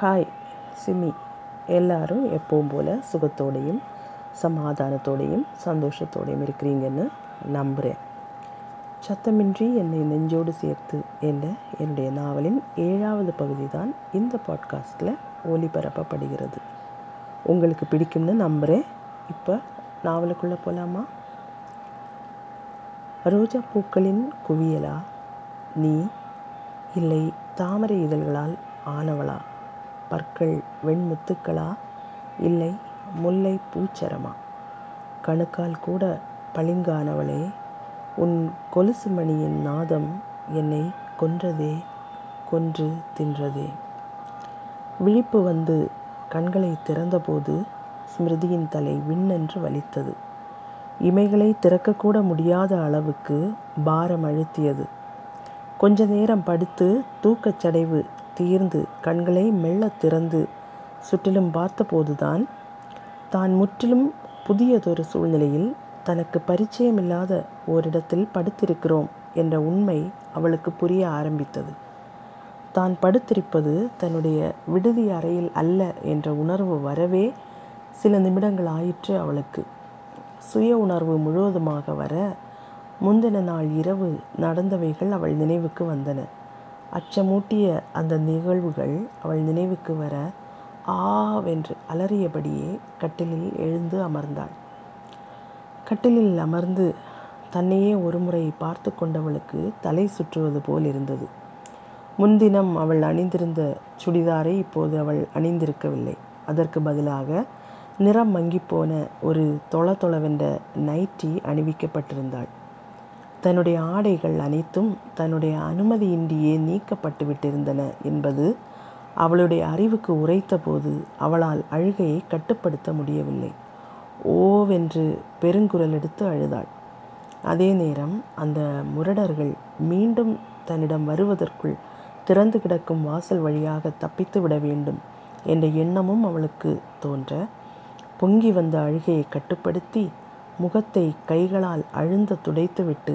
Hi SIMI. எல்லாரும் எப்பவும் போல் சுகத்தோடையும் சமாதானத்தோடையும் சந்தோஷத்தோடையும் இருக்கிறீங்கன்னு நம்புகிறேன் சத்தமின்றி என்னை நெஞ்சோடு சேர்த்து என்ற என்னுடைய நாவலின் ஏழாவது பகுதி தான் இந்த பாட்காஸ்ட்டில் ஒளிபரப்பப்படுகிறது. உங்களுக்கு பிடிக்கும்னு நம்புகிறேன் இப்போ நாவலுக்குள்ளே போகலாமா ரோஜா பூக்களின் குவியலா? நீ இல்லை தாமரை இதழ்களால் ஆனவளா? பற்கள் வெண்முத்துக்களா? இல்லை முல்லை பூச்சரமா? கணுக்கால் கூட பளிங்கானவளே உன் கொலுசு மணியின் நாதம் என்னை கொன்றதே கொன்று தின்றதே. விழிப்பு வந்து கண்களை திறந்தபோது ஸ்மிருதியின் தலை விண்ணென்று வலித்தது. இமைகளை திறக்கக்கூட முடியாத அளவுக்கு பாரம் அழுத்தியது. கொஞ்ச நேரம் படுத்து தூக்கச்சடைவு தீர்ந்து கண்களை மெல்ல திறந்து சுற்றிலும் பார்த்தபோதுதான் தான் முற்றிலும் புதியதொரு சூழ்நிலையில் தனக்கு பரிச்சயமில்லாத ஓரிடத்தில் படுத்திருக்கிறோம் என்ற உண்மை அவளுக்கு புரிய ஆரம்பித்தது. தான் படுத்திருப்பது தன்னுடைய விடுதி அறையில் அல்ல என்ற உணர்வு வரவே சில நிமிடங்கள் ஆயிற்று அவளுக்கு. சுய உணர்வு முழுவதுமாக வர முந்தின நாள் இரவு நடந்தவைகள் அவள் நினைவுக்கு வந்தன. அச்சமூட்டிய அந்த நிகழ்வுகள் அவள் நினைவுக்கு வர ஆவென்று அலறியபடியே கட்டிலில் எழுந்து அமர்ந்தாள். கட்டிலில் அமர்ந்து தன்னையே ஒருமுறை பார்த்து கொண்டவளுக்கு தலை சுற்றுவது போல் இருந்தது. முன்தினம் அவள் அணிந்திருந்த சுடிதாரை இப்போது அவள் அணிந்திருக்கவில்லை. அதற்கு பதிலாக நிறம் மங்கிப்போன ஒரு தொள தொளவென்ற நைட்டி அணிவிக்கப்பட்டிருந்தாள். தன்னுடைய ஆடைகள் அனைத்தும் தன்னுடைய அனுமதியின்றியே நீக்கப்பட்டு விட்டிருந்தன என்பது அவளுடைய அறிவுக்கு உரைத்தபோது அவளால் அழுகையை கட்டுப்படுத்த முடியவில்லை. ஓவென்று பெருங்குரல் எடுத்து அழுதாள். அதே நேரம் அந்த முரடர்கள் மீண்டும் தன்னிடம் வருவதற்குள் திறந்து கிடக்கும் வாசல் வழியாக தப்பித்து விட வேண்டும் என்ற எண்ணமும் அவளுக்கு தோன்ற பொங்கி வந்த அழுகையை கட்டுப்படுத்தி முகத்தை கைகளால் அழுந்த துடைத்துவிட்டு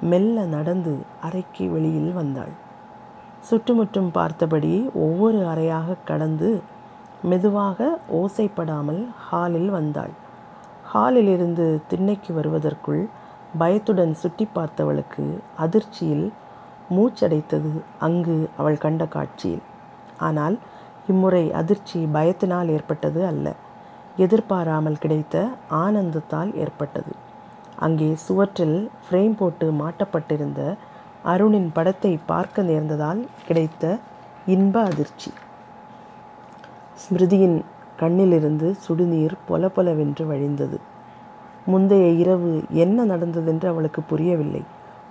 மெல்ல நடந்து அறைக்கு வெளியில் வந்தாள். சுற்றுமுற்றும் பார்த்தபடி ஒவ்வொரு அறையாக கடந்து மெதுவாக ஓசைப்படாமல் ஹாலில் வந்தாள். ஹாலிலிருந்து திண்ணைக்கு வருவதற்குள் பயத்துடன் சுட்டி பார்த்தவளுக்கு அதிர்ச்சியில் மூச்சடைத்தது அங்கு அவள் கண்ட காட்சியில். ஆனால் இம்முறை அதிர்ச்சி பயத்தினால் ஏற்பட்டது அல்ல. எதிர்பாராமல் கிடைத்த ஆனந்தத்தால் ஏற்பட்டது. அங்கே சுவற்றில் ஃப்ரேம் போட்டு மாட்டப்பட்டிருந்த அருணின் படத்தை பார்க்க நேர்ந்ததால் கிடைத்த இன்ப அதிர்ச்சி. ஸ்மிருதியின் கண்ணிலிருந்து சுடுநீர் பொல பொலவென்று வழிந்தது. முந்தைய இரவு என்ன நடந்ததென்று அவளுக்கு புரியவில்லை.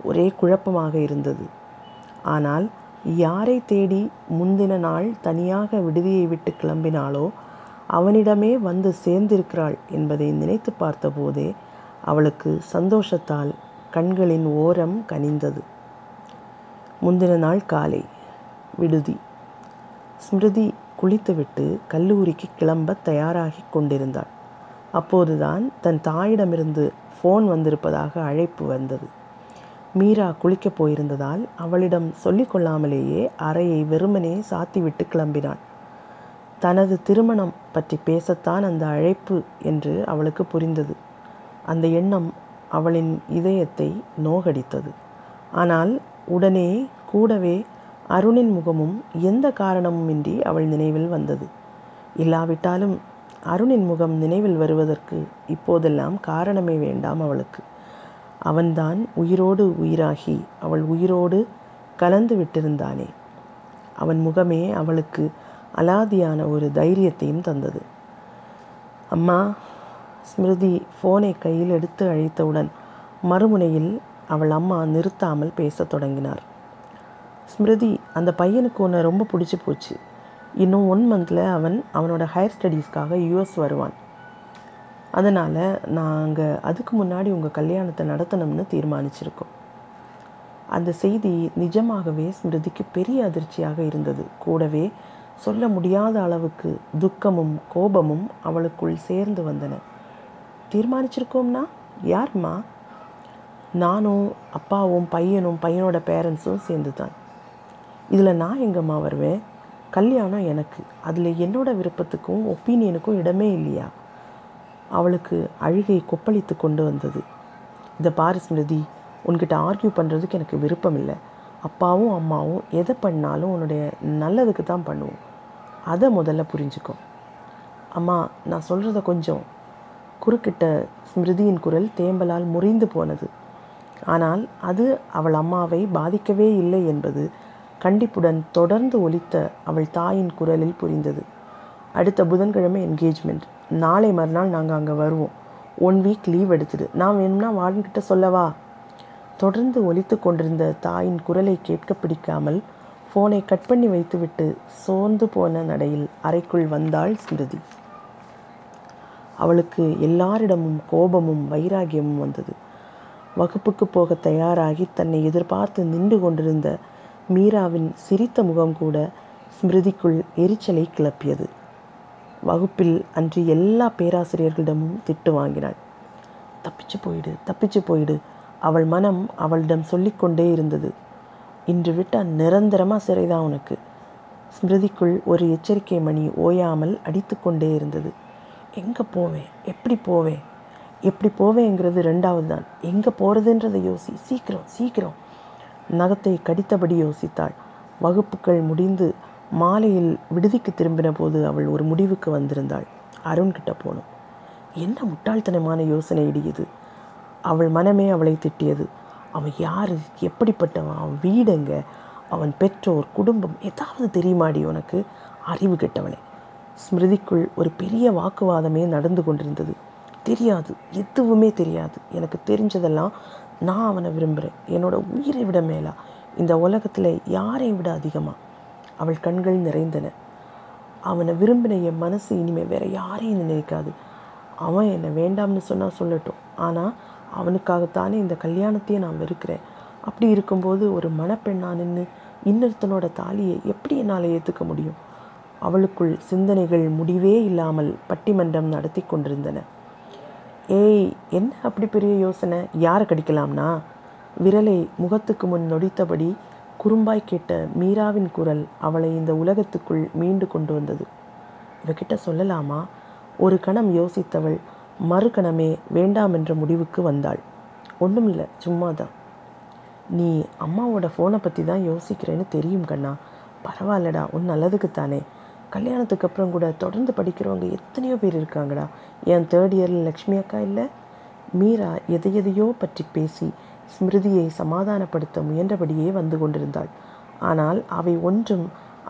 ஒரே குழப்பமாக இருந்தது. ஆனால் யாரை தேடி முந்தின நாள் தனியாக விடுதியை விட்டு கிளம்பினாளோ அவனிடமே வந்து சேர்ந்திருக்கிறாள் என்பதை நினைத்து பார்த்தபோதே அவளுக்கு சந்தோஷத்தால் கண்களின் ஓரம் கனிந்தது. முந்தின நாள் காலை விடுதி. ஸ்மிருதி குளித்துவிட்டு கல்லூரிக்கு கிளம்ப தயாராகி கொண்டிருந்தாள். அப்போதுதான் தன் தாயிடமிருந்து ஃபோன் வந்திருப்பதாக அழைப்பு வந்தது. மீரா குளிக்கப் போயிருந்ததால் அவளிடம் சொல்லிக்கொள்ளாமலேயே அறையை வெறுமனே சாத்திவிட்டு கிளம்பினாள். தனது திருமணம் பற்றி பேசத்தான் அந்த அழைப்பு என்று அவளுக்கு புரிந்தது. அந்த எண்ணம் அவளின் இதயத்தை நோகடித்தது. ஆனால் உடனே கூடவே அருணின் முகமும் எந்த காரணமுமின்றி அவள் நினைவில் வந்தது. இல்லாவிட்டாலும் அருணின் முகம் நினைவில் வருவதற்கு இப்போதெல்லாம் காரணமே வேண்டாம் அவளுக்கு. அவன்தான் உயிரோடு உயிராகி அவள் உயிரோடு கலந்து விட்டிருந்தானே. அவன் முகமே அவளுக்கு அலாதியான ஒரு தைரியத்தையும் தந்தது. அம்மா ஸ்மிருதி ஃபோனை கையில் எடுத்து அழைத்தவுடன் மறுமுனையில் அவள் அம்மா நிறுத்தாமல் பேசத் தொடங்கினார். ஸ்மிருதி அந்த பையனுக்கு உன்னை ரொம்ப பிடிச்சி போச்சு. இன்னும் ஒன் மந்தில் அவன் அவனோட ஹையர் ஸ்டடீஸ்க்காக யூஎஸ் வருவான். அதனால் நாங்கள் அதுக்கு முன்னாடி உங்கள் கல்யாணத்தை நடத்தணும்னு தீர்மானிச்சிருக்கோம். அந்த செய்தி நிஜமாகவே ஸ்மிருதிக்கு பெரிய அதிர்ச்சியாக இருந்தது. கூடவே சொல்ல முடியாத அளவுக்கு துக்கமும் கோபமும் அவளுக்குள் சேர்ந்து வந்தன. தீர்மானிச்சிருக்கோம்னா? யார்மா? நானும் அப்பாவும் பையனும் பையனோட பேரண்ட்ஸும் சேர்ந்து தான் இதில் நான் எங்கம்மா வருவேன்? கல்யாணம் எனக்கு. அதில் என்னோட விருப்பத்துக்கும் ஒப்பீனியனுக்கும் இடமே இல்லையா? அவளுக்கு அழுகை கொப்பளித்து கொண்டு வந்தது. இதை பாரு ஸ்மிருதி உன்கிட்ட ஆர்கியூ பண்ணுறதுக்கு எனக்கு விருப்பம் இல்லை அப்பாவும் அம்மாவும் எதை பண்ணாலும் உன்னுடைய நல்லதுக்கு தான் பண்ணுவோம். அதை முதல்ல புரிஞ்சுக்கும் அம்மா நான் சொல்கிறத கொஞ்சம் குறுக்கிட்ட ஸ்மிருதியின் குரல் தேம்பலால் முறிந்து போனது. ஆனால் அது அவள் அம்மாவை பாதிக்கவே இல்லை என்பது கண்டிப்புடன் தொடர்ந்து ஒலித்த அவள் தாயின் குரலில் புரிந்தது. அடுத்த புதன்கிழமை என்கேஜ்மெண்ட் நாளை மறுநாள் நாங்கள் அங்கே வருவோம். ஒன் வீக் லீவ் எடுத்துடு. நான் வேணும்னா வார்டன்கிட்ட சொல்லவா? தொடர்ந்து ஒலித்து கொண்டிருந்த தாயின் குரலை கேட்க பிடிக்காமல் ஃபோனை கட் பண்ணி வைத்துவிட்டு சோர்ந்து போன நடையில் அறைக்குள் வந்தாள் ஸ்மிருதி. அவளுக்கு எல்லாரிடமும் கோபமும் வைராகியமும் வந்தது. வகுப்புக்கு போக தயாராகி தன்னை எதிர்பார்த்து நின்று கொண்டிருந்த மீராவின் சிரித்த முகம் கூட ஸ்மிருதிக்குள் எரிச்சலை கிளப்பியது. வகுப்பில் அன்று எல்லா பேராசிரியர்களிடமும் திட்டு வாங்கினாள். தப்பிச்சு போயிடு தப்பிச்சு போயிடு அவள் மனம் அவளிடம் சொல்லிக்கொண்டே இருந்தது. இன்று விட்டால் நிரந்தரமாக சிறைதான் உனக்கு. ஸ்மிருதிக்குள் ஒரு எச்சரிக்கை மணி ஓயாமல் அடித்து கொண்டே இருந்தது. எங்கே போவேன்? எப்படி போவேன்? எப்படி போவேங்கிறது ரெண்டாவது தான் எங்கே போகிறதுன்றதை யோசி சீக்கிரம் சீக்கிரம். நகத்தை கடித்தபடி யோசித்தாள். வகுப்புகள் முடிந்து மாலையில் விடுதிக்கு திரும்பின போது அவள் ஒரு முடிவுக்கு வந்திருந்தாள். அருண்கிட்ட போகணும் என்ன முட்டாள்தனமான யோசனை இடியுது அவள் மனமே அவளை திட்டியது. அவன் யார்? எப்படிப்பட்டவன்? அவன் வீடுங்க? அவன் பெற்றோர் குடும்பம் ஏதாவது தெரியுமாடி உனக்கு? அறிவு கெட்டவளே ஸ்மிருதிக்குள் ஒரு பெரிய வாக்குவாதமே நடந்து கொண்டிருந்தது. தெரியாது எதுவுமே தெரியாது. எனக்கு தெரிஞ்சதெல்லாம் நான் அவனை விரும்புகிறேன் என்னோட உயிரை விட மேலா. இந்த உலகத்தில் யாரையும் விட அதிகமாக அவள் கண்கள் நிறைந்தன. அவனை விரும்பின என் மனசு இனிமேல் வேற யாரையும் நினைக்காது. அவன் என்னை வேண்டாம்னு சொன்னால் சொல்லட்டும். ஆனால் அவனுக்காகத்தானே இந்த கல்யாணத்தையே நான் வெறுக்கிறேன். அப்படி இருக்கும்போது ஒரு மணப்பெண்ணா நின்று இன்னொருத்தனோட தாலியை எப்படி என்னால் ஏற்றுக்க முடியும்? அவளுக்குள் சிந்தனைகள் முடிவே இல்லாமல் பட்டிமன்றம் நடத்தி கொண்டிருந்தன. ஏய் என்ன அப்படி பெரிய யோசனை? யாரை கடிக்கலாம்னா? விரலை முகத்துக்கு முன் நொடித்தபடி குறும்பாய் கேட்ட மீராவின் குரல் அவளை இந்த உலகத்துக்குள் மீண்டு கொண்டு வந்தது. இவகிட்ட சொல்லலாமா? ஒரு கணம் யோசித்தவள் மறுகணமே வேண்டாம் என்ற முடிவுக்கு வந்தாள். ஒன்றும் இல்லை சும்மா தான் நீ அம்மாவோட ஃபோனை பற்றி தான் யோசிக்கிறேன்னு தெரியும் கண்ணா. பரவாயில்லடா உன் நல்லதுக்கு தானே கல்யாணத்துக்கு அப்புறம் கூட தொடர்ந்து படிக்கிறவங்க எத்தனையோ பேர் இருக்காங்கடா. என் தேர்ட் இயரில் லக்ஷ்மி அக்கா இல்லை. மீரா எதை எதையோ பற்றி பேசி ஸ்மிருதியை சமாதானப்படுத்த முயன்றபடியே வந்து கொண்டிருந்தாள். ஆனால் அவை ஒன்றும்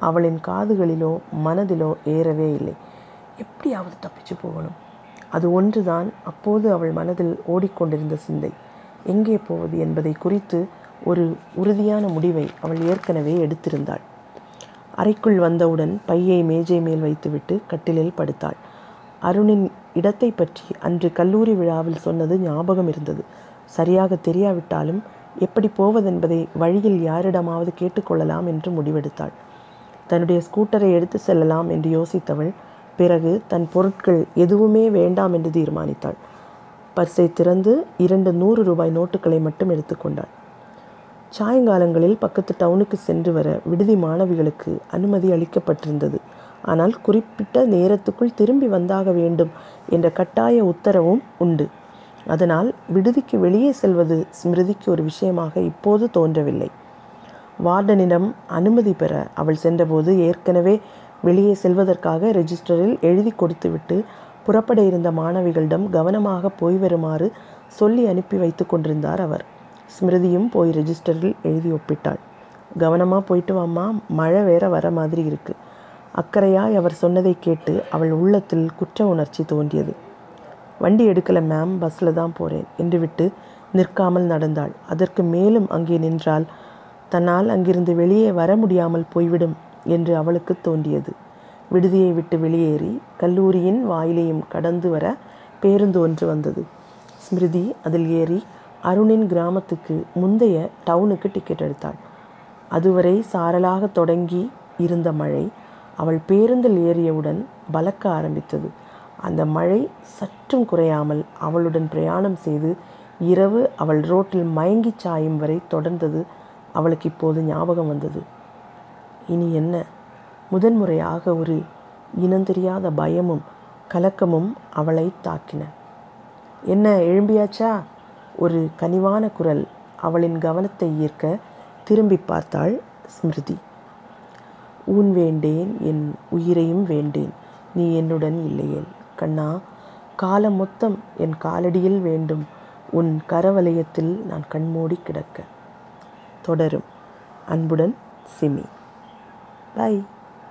அவளின் காதுகளிலோ மனதிலோ ஏறவே இல்லை. எப்படியாவது தப்பிச்சு போகணும். அது ஒன்றுதான் அப்போது அவள் மனதில் ஓடிக்கொண்டிருந்த சிந்தை. எங்கே போவது என்பதை குறித்து ஒரு உறுதியான முடிவை அவள் ஏற்கனவே எடுத்திருந்தாள். அறைக்குள் வந்தவுடன் பையை மேஜை மேல் வைத்துவிட்டு கட்டிலில் படுத்தாள். அருணின் இடத்தை பற்றி அன்று கல்லூரி விழாவில் சொன்னது ஞாபகம் இருந்தது. சரியாக தெரியாவிட்டாலும் எப்படி போவதென்பதை வழியில் யாரிடமாவது கேட்டுக்கொள்ளலாம் என்று முடிவெடுத்தாள். தன்னுடைய ஸ்கூட்டரை எடுத்து செல்லலாம் என்று யோசித்தவள் பிறகு தன் பொருட்கள் எதுவுமே வேண்டாம் என்று தீர்மானித்தாள். பர்ஸை திறந்து இரண்டு நூறு ரூபாய் நோட்டுகளை மட்டும் எடுத்துக்கொண்டாள் சாயங்காலங்களில் பக்கத்து டவுனுக்கு சென்று வர விடுதி மாணவிகளுக்கு அனுமதி அளிக்கப்பட்டிருந்தது. ஆனால் குறிப்பிட்ட நேரத்துக்குள் திரும்பி வந்தாக வேண்டும் என்ற கட்டாய உத்தரவும் உண்டு. அதனால் விடுதிக்கு வெளியே செல்வது ஸ்மிருதிக்கு ஒரு விஷயமாக இப்போது தோன்றவில்லை. வார்டனிடம் அனுமதி பெற அவள் சென்றபோது ஏற்கனவே வெளியே செல்வதற்காக ரெஜிஸ்டரில் எழுதி கொடுத்துவிட்டு புறப்பட இருந்த மாணவிகளிடம் கவனமாக போய் வருமாறு சொல்லி அனுப்பி வைத்து கொண்டிருந்தார் அவர். ஸ்மிருதியும் போய் ரெஜிஸ்டரில் எழுதி ஒப்பிட்டாள். கவனமாக போயிட்டு வாம்மா மழை வேற வர மாதிரி இருக்கு. அக்கறையாய் அவர் சொன்னதை கேட்டு அவள் உள்ளத்தில் குற்ற உணர்ச்சி தோன்றியது. வண்டி எடுக்கலை மேம் பஸ்ஸில் தான் போகிறேன் என்று விட்டு நிற்காமல் நடந்தாள். அதற்கு மேலும் அங்கே நின்றால் தன்னால் அங்கிருந்து வெளியே வர முடியாமல் போய்விடும் என்று அவளுக்கு தோன்றியது. விடுதியை விட்டு வெளியேறி கல்லூரியின் வாயிலையும் கடந்து வர பேருந்து ஒன்று வந்தது. ஸ்மிருதி அதில் ஏறி அருணின் கிராமத்துக்கு முந்தைய டவுனுக்கு டிக்கெட் எடுத்தாள். அதுவரை சாரலாக தொடங்கி இருந்த மழை அவள் பேருந்தில் ஏறியவுடன் பலக்க ஆரம்பித்தது. அந்த மழை சற்றும் குறையாமல் அவளுடன் பிரயாணம் செய்து இரவு அவள் ரோட்டில் மயங்கி சாயும் வரை தொடர்ந்தது அவளுக்கு இப்போது ஞாபகம் வந்தது. இனி என்ன? முதன்முறையாக ஒரு இனந்தெரியாத பயமும் கலக்கமும் அவளை தாக்கின. என்ன எழும்பியாச்சா? ஒரு கனிவான குரல் அவளின் கவனத்தை ஈர்க்க திரும்பி பார்த்தாள் ஸ்மிருதி. ஊன் வேண்டேன் என் உயிரையும் வேண்டேன் நீ என்னுடன் இல்லையேன் கண்ணா காலம் மொத்தம் என் காலடியில் வேண்டும். உன் கரவலயத்தில் நான் கண்மூடி கிடக்க. தொடரும். அன்புடன் சிமி. பாய்